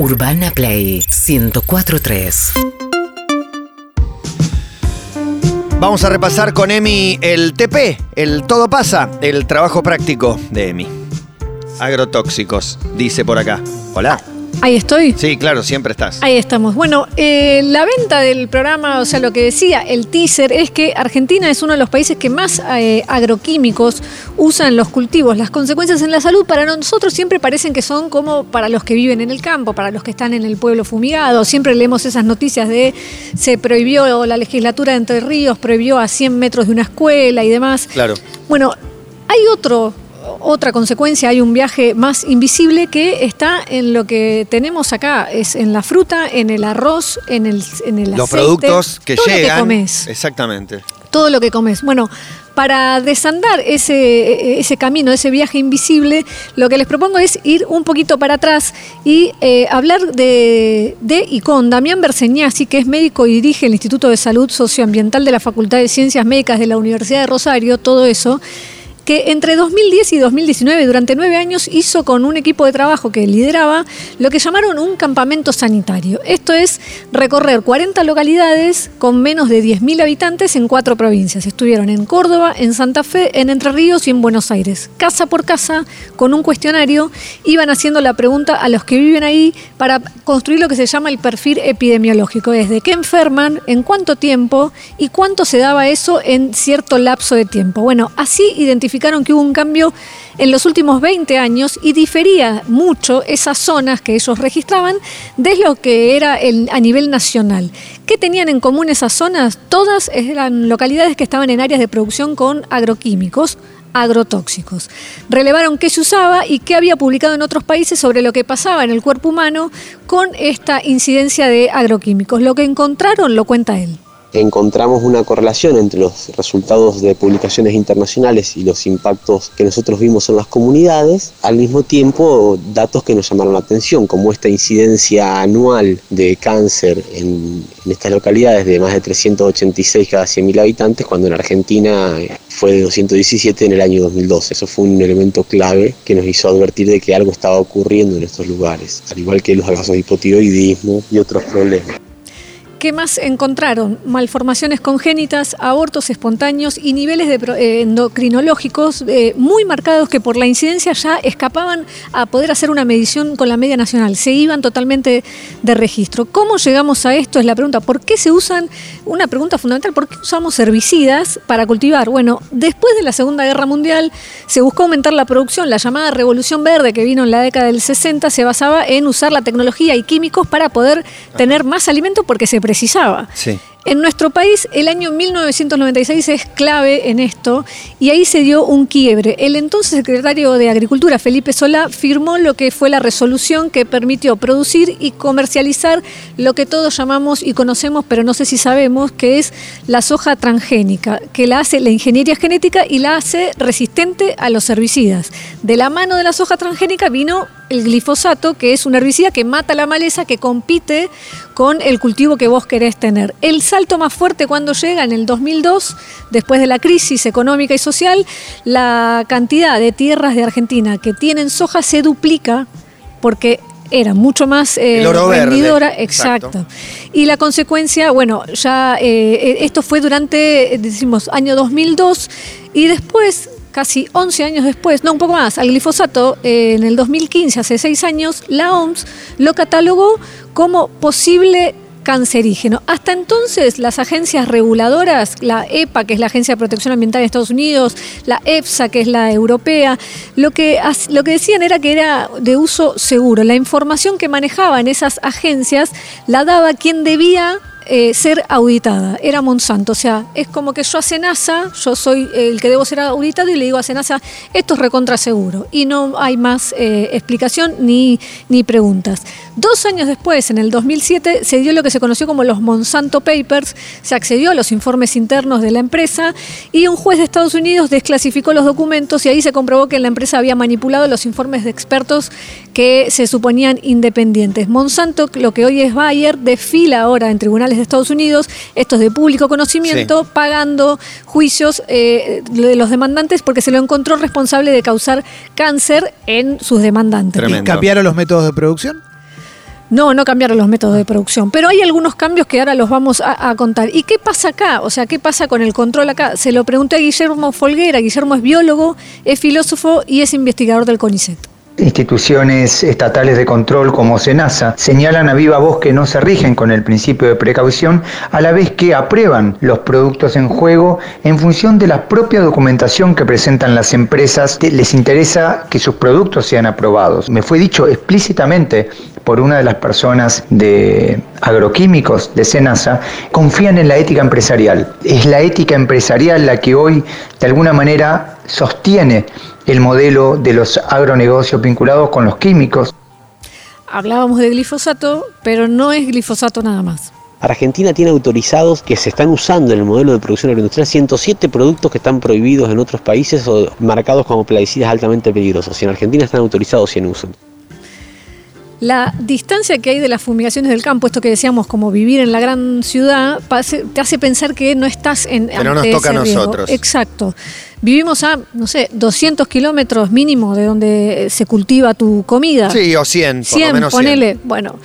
Urbana Play 1043. Vamos a repasar con Emi el TP, el todo pasa, el trabajo práctico de Emi. Agrotóxicos, dice por acá. Hola. Ahí estoy. Sí, claro, siempre estás. Ahí estamos. Bueno, eh, la venta del programa, o sea, lo que decía el teaser es que Argentina es uno de los países que más eh, agroquímicos usan los cultivos. Las consecuencias en la salud para nosotros siempre parecen que son como para los que viven en el campo, para los que están en el pueblo fumigado. Siempre leemos esas noticias de se prohibió, la legislatura de Entre Ríos prohibió a 100 metros de una escuela y demás. Claro. Bueno, hay otro otra consecuencia, hay un viaje más invisible que está en lo que tenemos acá, es en la fruta, en el arroz, en el, en el Los aceite, productos que todo Lo llegan. que comes, Exactamente. todo lo que comes. Bueno, para desandar ese, ese camino, ese viaje invisible, lo que les propongo es ir un poquito para atrás y eh, hablar de, de y con Damián Berseñasi, que es médico y dirige el Instituto de Salud Socioambiental de la Facultad de Ciencias Médicas de la Universidad de Rosario, todo eso que entre 2010 y 2019, durante nueve años, hizo con un equipo de trabajo que lideraba lo que llamaron un campamento sanitario. Esto es recorrer 40 localidades con menos de 10.000 habitantes en cuatro provincias. Estuvieron en Córdoba, en Santa Fe, en Entre Ríos y en Buenos Aires. Casa por casa, con un cuestionario, iban haciendo la pregunta a los que viven ahí para construir lo que se llama el perfil epidemiológico. Es de qué enferman, en cuánto tiempo y cuánto se daba eso en cierto lapso de tiempo. Bueno, así que hubo un cambio en los últimos 20 años y difería mucho esas zonas que ellos registraban de lo que era el, a nivel nacional. ¿Qué tenían en común esas zonas? Todas eran localidades que estaban en áreas de producción con agroquímicos agrotóxicos. Relevaron qué se usaba y qué había publicado en otros países sobre lo que pasaba en el cuerpo humano con esta incidencia de agroquímicos. Lo que encontraron lo cuenta él encontramos una correlación entre los resultados de publicaciones internacionales y los impactos que nosotros vimos en las comunidades, al mismo tiempo datos que nos llamaron la atención, como esta incidencia anual de cáncer en, estas localidades de más de 386 cada 100.000 habitantes, cuando en Argentina fue de 217 en el año 2012. Eso fue un elemento clave que nos hizo advertir de que algo estaba ocurriendo en estos lugares, al igual que los casos de hipotiroidismo y otros problemas. ¿Qué más encontraron? Malformaciones congénitas, abortos espontáneos y niveles de eh, endocrinológicos eh, muy marcados que por la incidencia ya escapaban a poder hacer una medición con la media nacional. Se iban totalmente de registro. ¿Cómo llegamos a esto? Es la pregunta. ¿Por qué se usan? Una pregunta fundamental. ¿Por qué usamos herbicidas para cultivar? Bueno, después de la Segunda Guerra Mundial se buscó aumentar la producción. La llamada Revolución Verde que vino en la década del 60 se basaba en usar la tecnología y químicos para poder tener más alimento porque se precisaba. Sí. En nuestro país el año 1996 es clave en esto y ahí se dio un quiebre. El entonces secretario de Agricultura, Felipe Solá, firmó lo que fue la resolución que permitió producir y comercializar lo que todos llamamos y conocemos, pero no sé si sabemos, que es la soja transgénica, que la hace la ingeniería genética y la hace resistente a los herbicidas. De la mano de la soja transgénica vino el glifosato, que es un herbicida que mata la maleza, que compite con el cultivo que vos querés tener. El salto más fuerte cuando llega en el 2002, después de la crisis económica y social, la cantidad de tierras de Argentina que tienen soja se duplica porque era mucho más eh, verde, exacto. exacto. Y la consecuencia, bueno, ya eh, esto fue durante, decimos, año 2002 y después casi 11 años después, no un poco más, al glifosato, eh, en el 2015, hace 6 años, la OMS lo catalogó como posible cancerígeno. Hasta entonces las agencias reguladoras, la EPA, que es la Agencia de Protección Ambiental de Estados Unidos, la EFSA, que es la europea, lo que, lo que decían era que era de uso seguro. La información que manejaban esas agencias la daba quien debía eh, ser auditada, era Monsanto. O sea, es como que yo a Senasa, yo soy el que debo ser auditado y le digo a Senasa, esto es recontra seguro. Y no hay más eh, explicación ni, ni preguntas. Dos años después, en el 2007, se dio lo que se conoció como los Monsanto Papers, se accedió a los informes internos de la empresa y un juez de Estados Unidos desclasificó los documentos y ahí se comprobó que la empresa había manipulado los informes de expertos que se suponían independientes. Monsanto, lo que hoy es Bayer, desfila ahora en tribunales de Estados Unidos, esto es de público conocimiento, Sí. pagando juicios eh, de los demandantes porque se lo encontró responsable de causar cáncer en sus demandantes. Tremendo. ¿Cambiaron los métodos de producción? No, no cambiaron los métodos de producción, pero hay algunos cambios que ahora los vamos a, a, contar. ¿Y qué pasa acá? O sea, ¿qué pasa con el control acá? Se lo pregunté a Guillermo Folguera. Guillermo es biólogo, es filósofo y es investigador del CONICET. Instituciones estatales de control como SENASA señalan a viva voz que no se rigen con el principio de precaución a la vez que aprueban los productos en juego en función de la propia documentación que presentan las empresas. Les interesa que sus productos sean aprobados. Me fue dicho explícitamente por una de las personas de agroquímicos de SENASA, confían en la ética empresarial. Es la ética empresarial la que hoy de alguna manera sostiene el modelo de los agronegocios vinculados con los químicos. Hablábamos de glifosato, pero no es glifosato nada más. Argentina tiene autorizados que se están usando en el modelo de producción agroindustrial 107 productos que están prohibidos en otros países o marcados como plaguicidas altamente peligrosos. Y en Argentina están autorizados 100 uso. La distancia que hay de las fumigaciones del campo, esto que decíamos como vivir en la gran ciudad, te hace pensar que no estás en... Pero nos toca a nosotros. Exacto. Vivimos a, no sé, 200 kilómetros mínimo de donde se cultiva tu comida. Sí, o 100, por 100, lo menos 100. ponele. Bueno,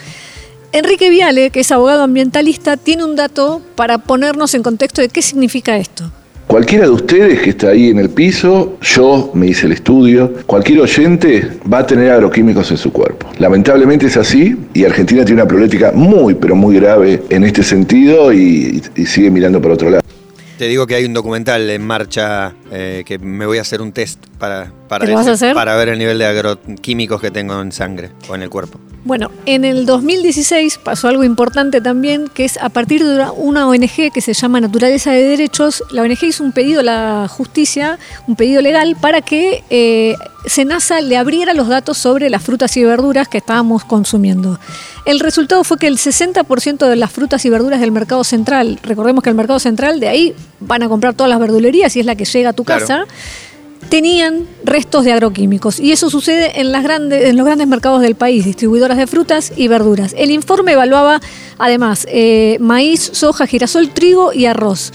Enrique Viale, que es abogado ambientalista, tiene un dato para ponernos en contexto de qué significa esto. Cualquiera de ustedes que está ahí en el piso, yo me hice el estudio, cualquier oyente va a tener agroquímicos en su cuerpo. Lamentablemente es así y Argentina tiene una problemática muy, pero muy grave en este sentido y, y sigue mirando por otro lado. Te digo que hay un documental en marcha eh, que me voy a hacer un test para, para, ¿Te lo vas a hacer? para ver el nivel de agroquímicos que tengo en sangre o en el cuerpo. Bueno, en el 2016 pasó algo importante también, que es a partir de una ONG que se llama Naturaleza de Derechos, la ONG hizo un pedido a la justicia, un pedido legal, para que eh, Senasa le abriera los datos sobre las frutas y verduras que estábamos consumiendo. El resultado fue que el 60% de las frutas y verduras del mercado central, recordemos que el mercado central de ahí van a comprar todas las verdulerías y es la que llega a tu Claro. casa, tenían restos de agroquímicos. Y eso sucede en, los grandes mercados del país, distribuidoras de frutas y verduras. El informe evaluaba además eh, maíz, soja, girasol, trigo y arroz.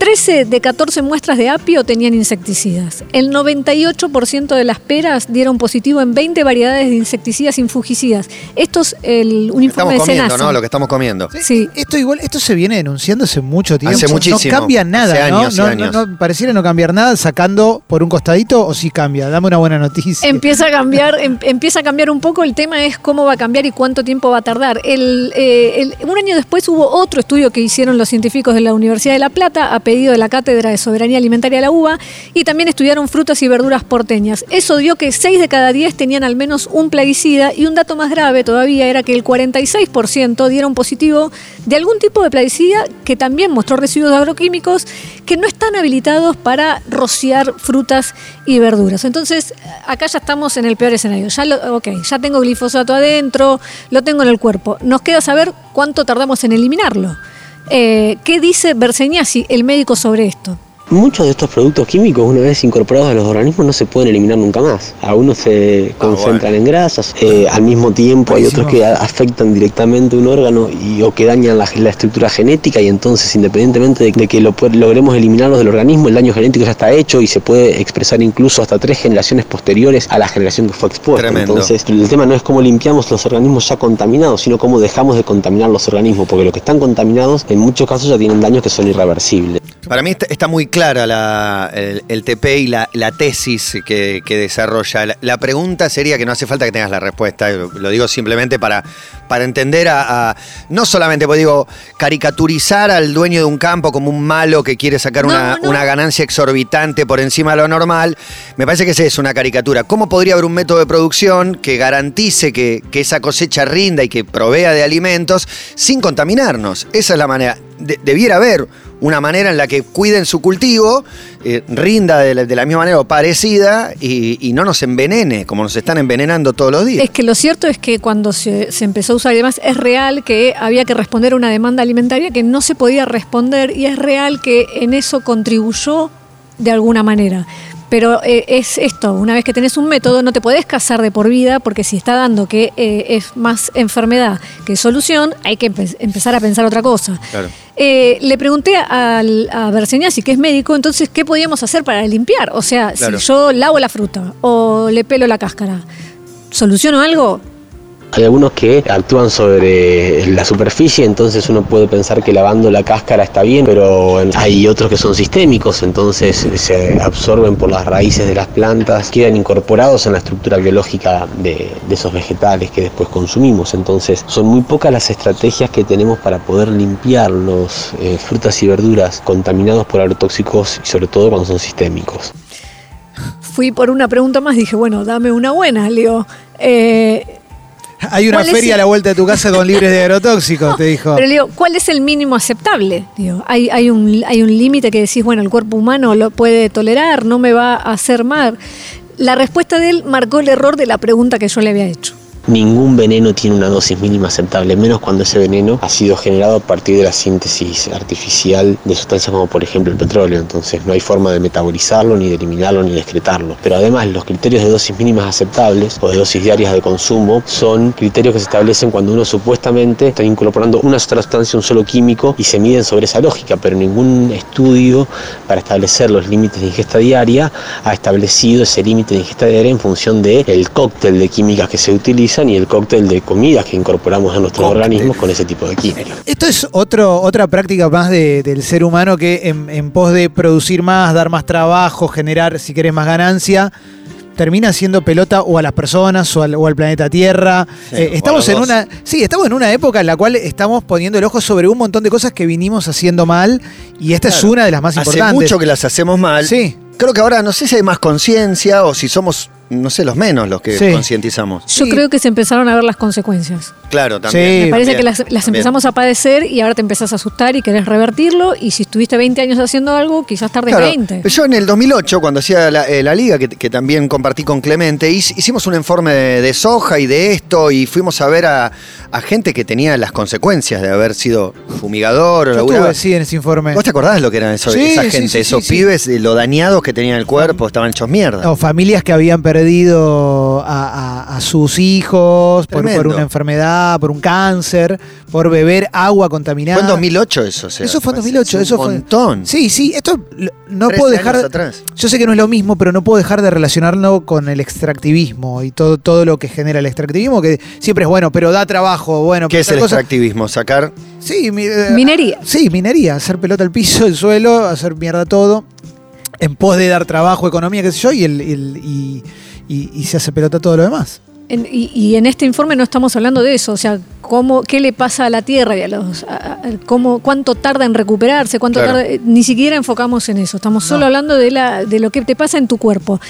13 de 14 muestras de apio tenían insecticidas. El 98% de las peras dieron positivo en 20 variedades de insecticias sin fungicidas. Esto es el, un informe Estamos de comiendo, Senasa. ¿no? Lo que estamos comiendo. Sí. Esto igual, esto se viene denunciando hace mucho tiempo. Hace muchísimo. No cambia nada, Hace ¿no? años y no, años. no- no pareciera no cambiar nada sacando por un costadito o sí cambia. Dame una buena noticia. Empieza a cambiar, em- empieza a cambiar un poco. El tema es cómo va a cambiar y cuánto tiempo va a tardar. El, eh, el- un año después hubo otro estudio que hicieron los científicos de la Universidad de La Plata a pedido de la Cátedra de Soberanía Alimentaria de la UBA y también estudiaron frutas y verduras porteñas. Eso dio que 6 de cada 10 tenían al menos un plaguicida y un dato más grave todavía era que el 46% dieron positivo de algún tipo de plaguicida que también mostró residuos agroquímicos que no están habilitados para rociar frutas y verduras. Entonces, acá ya estamos en el peor escenario. Ya lo, ok, ya tengo glifosato adentro, lo tengo en el cuerpo. Nos queda saber cuánto tardamos en eliminarlo. Eh, ¿Qué dice Berseñasi, el médico, sobre esto? Muchos de estos productos químicos, una vez incorporados a los organismos, no se pueden eliminar nunca más. Algunos se concentran en grasas, eh, al mismo tiempo hay otros que afectan directamente un órgano y, o que dañan la, la estructura genética y entonces independientemente de, de que lo, logremos eliminarlos del organismo, el daño genético ya está hecho y se puede expresar incluso hasta tres generaciones posteriores a la generación que fue expuesta. Tremendo. Entonces el tema no es cómo limpiamos los organismos ya contaminados, sino cómo dejamos de contaminar los organismos, porque los que están contaminados en muchos casos ya tienen daños que son irreversibles. Para mí está, está muy clara la- el, el TP y la, la tesis que, que desarrolla. La, la pregunta sería que no hace falta que tengas la respuesta, lo, lo digo simplemente para, para entender a, a- no solamente, pues digo, caricaturizar al dueño de un campo como un malo que quiere sacar No, una, no. una ganancia exorbitante por encima de lo normal, me parece que esa es una caricatura. ¿Cómo podría haber un método de producción que garantice que, que esa cosecha rinda y que provea de alimentos sin contaminarnos? Esa es la manera. De- debiera haber una manera en la que cuiden su cultivo, eh, rinda de la, misma manera o parecida y, no nos envenene como nos están envenenando todos los días. Es que lo cierto es que cuando se, se empezó a usar y demás, es real que había que responder a una demanda alimentaria que no se podía responder y es real que en eso contribuyó de alguna manera. Pero eh, es esto, una vez que tenés un método, no te podés casar de por vida, porque si está dando que eh, es más enfermedad que solución, hay que empe- empezar a pensar otra cosa. Claro. Eh, le pregunté al, a Berseñasi, que es médico, entonces, ¿qué podíamos hacer para limpiar? O sea, Claro. si yo lavo la fruta o le pelo la cáscara, ¿soluciono algo? Hay algunos que actúan sobre la superficie, entonces uno puede pensar que lavando la cáscara está bien, pero hay otros que son sistémicos, entonces se absorben por las raíces de las plantas, quedan incorporados en la estructura biológica de, esos vegetales que después consumimos. Entonces son muy pocas las estrategias que tenemos para poder limpiar los eh, frutas y verduras contaminados por agrotóxicos y sobre todo cuando son sistémicos. Fui por una pregunta más, dije, bueno, dame una buena, Leo. Hay una ¿Cuál es feria a la vuelta de tu casa con libres de agrotóxicos, te dijo. Pero Leo, ¿cuál es el mínimo aceptable? Digo, hay, hay un, hay un límite que decís, bueno, el cuerpo humano lo puede tolerar, no me va a hacer mal. La respuesta de él marcó el error de la pregunta que yo le había hecho. Ningún veneno tiene una dosis mínima aceptable, menos cuando ese veneno ha sido generado a partir de la síntesis artificial de sustancias como por ejemplo el petróleo. Entonces no hay forma de metabolizarlo, ni de eliminarlo, ni de excretarlo. Pero además los criterios de dosis mínimas aceptables o de dosis diarias de consumo son criterios que se establecen cuando uno supuestamente está incorporando una sustancia, un solo químico y se miden sobre esa lógica, pero ningún estudio para establecer los límites de ingesta diaria ha establecido ese límite de ingesta diaria en función del el cóctel de químicas que se utilizan y el cóctel de comidas que incorporamos a nuestros Cóctel. organismos con ese tipo de químicos. Esto es otro, otra práctica más de- del ser humano que en, en pos de producir más, dar más trabajo, generar, si querés, más ganancia, termina haciendo pelota o a las personas o al, o al planeta Tierra. Sí, Eh, estamos en una. Sí, estamos en una época en la cual estamos poniendo el ojo sobre un montón de cosas que vinimos haciendo mal. Y esta es una de las más Hace importantes. mucho que las hacemos mal. Sí. Creo que ahora no sé si hay más conciencia o si somos, no sé, los menos los que Sí. concientizamos. Yo Sí. creo que se empezaron a ver las consecuencias. Claro, también. Sí. Me parece también, que las, empezamos a padecer y ahora te empezás a asustar y querés revertirlo. Y si estuviste 20 años haciendo algo, quizás tardes Claro, 20. Yo en el 2008, cuando hacía la, eh, la liga, que, que también compartí con Clemente, hic- hicimos un informe de, de soja y de esto y fuimos a ver a, a gente que tenía las consecuencias de haber sido fumigador o estuve, sí, en ese informe. ¿Vos te acordás lo que eran eso- Sí, esa sí, gente, sí, esos pibes, de lo dañados que tenían el cuerpo, estaban hechos mierda? O familias que habían perdido a, a- a sus hijos por, una enfermedad, por un cáncer, por beber agua contaminada. Fue en 2008 eso, o sea, Eso fue en hace 2008, un eso fue. montón. Sí, sí, esto no 13 puedo dejar. años atrás. Yo sé que no es lo mismo, pero no puedo dejar de relacionarlo con el extractivismo y todo, todo lo que genera el extractivismo, que siempre es bueno, pero da trabajo. Bueno, ¿Qué es el cosa- extractivismo? Sacar. Sí, mi- eh, Minería. Sí, minería, hacer pelota al piso, el suelo, hacer mierda todo, en pos de dar trabajo, economía, qué sé yo, y, el, el- y, y- y se hace pelota todo lo demás. En- y, y en este informe no estamos hablando de eso, o sea, cómo, qué le pasa a la Tierra y a los, a- a- cómo, cuánto tarda en recuperarse, cuánto Claro. tarda, eh, ni siquiera enfocamos en eso, estamos solo No. hablando de, la, de lo que te pasa en tu cuerpo.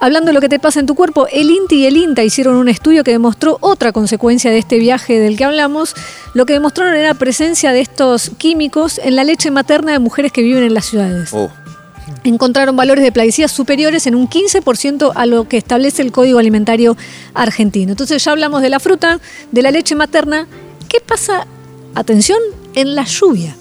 Hablando de lo que te pasa en tu cuerpo, el INTI y el INTA hicieron un estudio que demostró otra consecuencia de este viaje del que hablamos. Lo que demostraron era presencia de estos químicos en la leche materna de mujeres que viven en las ciudades Oh, encontraron valores de plaguicidas superiores en un 15% a lo que establece el Código Alimentario argentino. Entonces ya hablamos de la fruta, de la leche materna. ¿Qué pasa, atención, en la lluvia?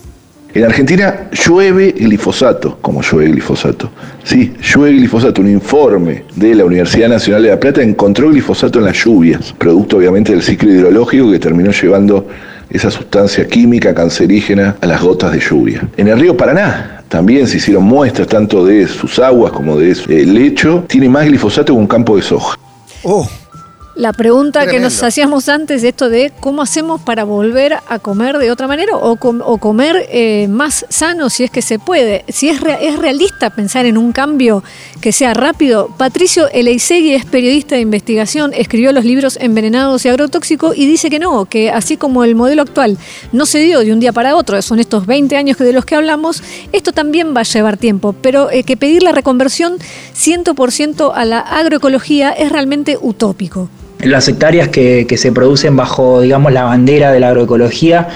En Argentina llueve glifosato, como llueve glifosato. Sí, llueve glifosato. Un informe de la Universidad Nacional de La Plata encontró glifosato en las lluvias, producto obviamente del ciclo hidrológico que terminó llevando esa sustancia química cancerígena a las gotas de lluvia. En el río Paraná también se hicieron muestras tanto de sus aguas como de su eh, lecho. Tiene más glifosato que un campo de soja. oh. La pregunta que nos hacíamos antes, esto de cómo hacemos para volver a comer de otra manera o, com- o comer eh, más sano si es que se puede. Si es, rea- es realista pensar en un cambio que sea rápido. Patricio Eleisegui es periodista de investigación, escribió los libros Envenenados y Agrotóxico y dice que no, que así como el modelo actual no se dio de un día para otro, son estos 20 años de los que hablamos, esto también va a llevar tiempo, pero eh, que pedir la reconversión 100% a la agroecología es realmente utópico. Las hectáreas que, que se producen bajo, digamos, la bandera de la agroecología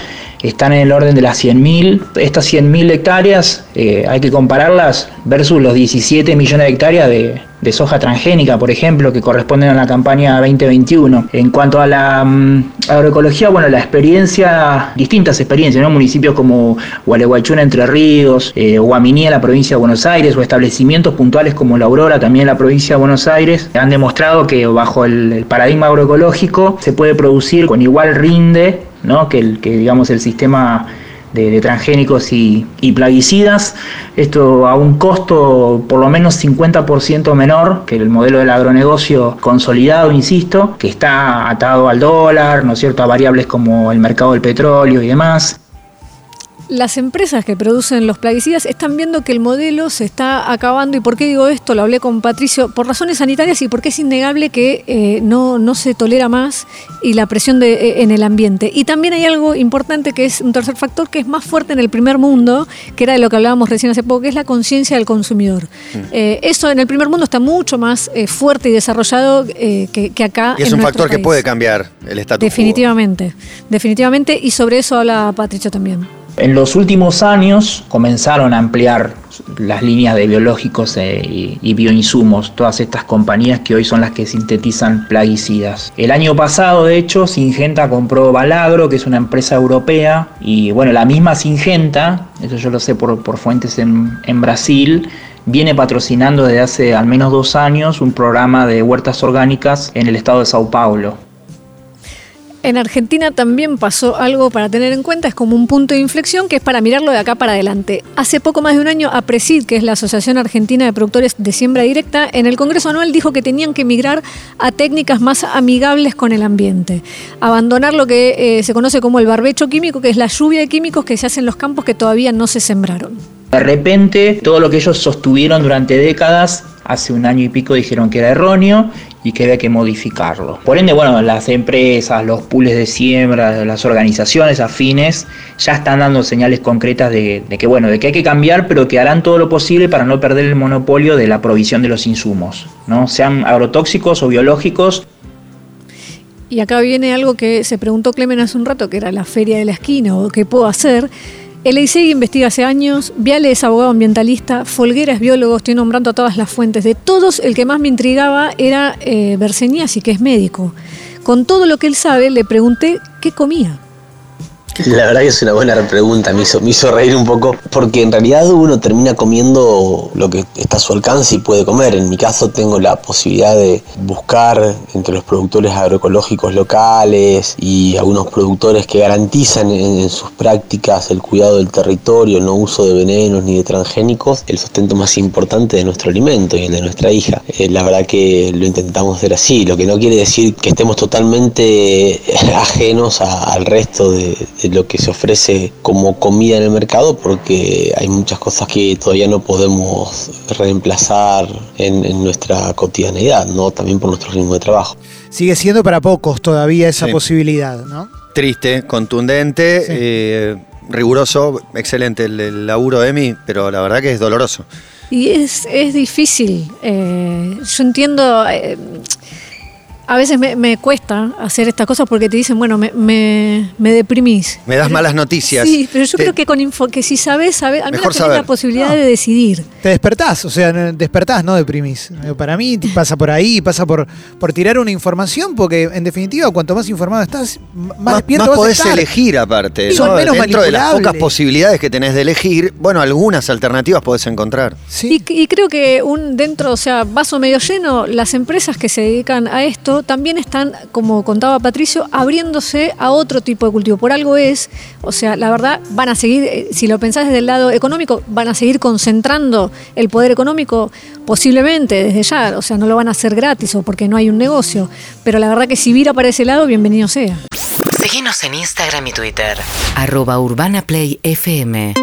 están en el orden de las 100.000. Estas 100.000 hectáreas eh, hay que compararlas versus los 17 millones de hectáreas de, soja transgénica, por ejemplo, que corresponden a la campaña 2021. En cuanto a la mm, agroecología, bueno, la experiencia, distintas experiencias, ¿no? Municipios como Gualeguaychú en Entre Ríos, eh, Guaminí la provincia de Buenos Aires, o establecimientos puntuales como La Aurora, también en la provincia de Buenos Aires, han demostrado que bajo el paradigma agroecológico se puede producir con igual rinde ¿no? que, el, que digamos el sistema de, transgénicos y, y plaguicidas. Esto a un costo por lo menos 50% menor que el modelo del agronegocio consolidado, insisto, que está atado al dólar, ¿no es cierto?, a variables como el mercado del petróleo y demás. Las empresas que producen los plaguicidas están viendo que el modelo se está acabando. ¿Y por qué digo esto? Lo hablé con Patricio. Por razones sanitarias y porque es innegable que eh, no, no se tolera más y la presión de, eh, en el ambiente. Y también hay algo importante que es un tercer factor que es más fuerte en el primer mundo, que era de lo que hablábamos recién hace poco, que es la conciencia del consumidor. Eh, eso en el primer mundo está mucho más fuerte y desarrollado que, que acá. Y es en un factor que puede cambiar el estatus. Definitivamente, definitivamente. Y sobre eso habla Patricio también. En los últimos años comenzaron a ampliar las líneas de biológicos eh, y, bioinsumos, todas estas compañías que hoy son las que sintetizan plaguicidas. El año pasado, de hecho, Singenta compró Balagro, que es una empresa europea, y bueno, la misma Singenta, eso yo lo sé por, por fuentes en, en Brasil, viene patrocinando desde hace al menos dos años un programa de huertas orgánicas en el estado de Sao Paulo. En Argentina también pasó algo para tener en cuenta, es como un punto de inflexión que es para mirarlo de acá para adelante. Hace poco más de un año, APRESID, que es la Asociación Argentina de Productores de Siembra Directa, en el Congreso Anual dijo que tenían que migrar a técnicas más amigables con el ambiente. Abandonar lo que eh, se conoce como el barbecho químico, que es la lluvia de químicos que se hace en los campos que todavía no se sembraron. De repente, todo lo que ellos sostuvieron durante décadas, hace un año y pico dijeron que era erróneo y que había que modificarlo. Por ende, bueno, las empresas, los pools de siembra, las organizaciones afines ya están dando señales concretas de, de que, bueno, de que hay que cambiar, pero que harán todo lo posible para no perder el monopolio de la provisión de los insumos, ¿no? sean agrotóxicos o biológicos, Y acá viene algo que se preguntó Clemen hace un rato, que era la feria de la esquina o qué puedo hacer. El EISEG investiga hace años, Viale es abogado ambientalista, Folguera es biólogo, estoy nombrando a todas las fuentes. De todos, el que más me intrigaba era eh, Berseniasi, que es médico. Con todo lo que él sabe, le pregunté qué comía. La verdad que es una buena pregunta, me hizo, me hizo reír un poco, porque en realidad uno termina comiendo lo que está a su alcance y puede comer. En mi caso tengo la posibilidad de buscar entre los productores agroecológicos locales y algunos productores que garantizan en, sus prácticas el cuidado del territorio, no uso de venenos ni de transgénicos, el sustento más importante de nuestro alimento y el de nuestra hija. Eh, la verdad que lo intentamos hacer así, lo que no quiere decir que estemos totalmente ajenos al resto de lo que se ofrece como comida en el mercado porque hay muchas cosas que todavía no podemos reemplazar en, en nuestra cotidianeidad, ¿no? También por nuestro ritmo de trabajo. Sigue siendo para pocos todavía esa Sí. posibilidad, ¿no? Triste, contundente, Sí. eh, riguroso, excelente el, el laburo de Emi, pero la verdad que es doloroso. Y es, es difícil. eh, yo entiendo. eh, a veces me, me cuesta hacer estas cosas porque te dicen, bueno, me, me, me deprimís. Me das Pero- malas noticias. Sí, pero yo Te- creo que con info, que si sabes, sabes, al menos Mejor tenés saber. la posibilidad No. de decidir. Te despertás, o sea, despertás, no deprimís. Para mí pasa por ahí, pasa por, por tirar una información, porque en definitiva, cuanto más informado estás, más, Más, despierto más vas a podés estar. elegir aparte. Son ¿no? menos Dentro de las pocas posibilidades que tenés de elegir, bueno, algunas alternativas podés encontrar. Sí. Y, y creo que un dentro, o sea, vaso medio lleno, las empresas que se dedican a esto también están, como contaba Patricio, abriéndose a otro tipo de cultivo. Por algo es, o sea, la verdad, van a seguir, eh, si lo pensás desde el lado económico, van a seguir concentrando el poder económico posiblemente desde ya, o sea, no lo van a hacer gratis o porque no hay un negocio. Pero la verdad que si vira para ese lado, bienvenido sea. Seguinos en Instagram y Twitter. Arroba Urbana Play FM.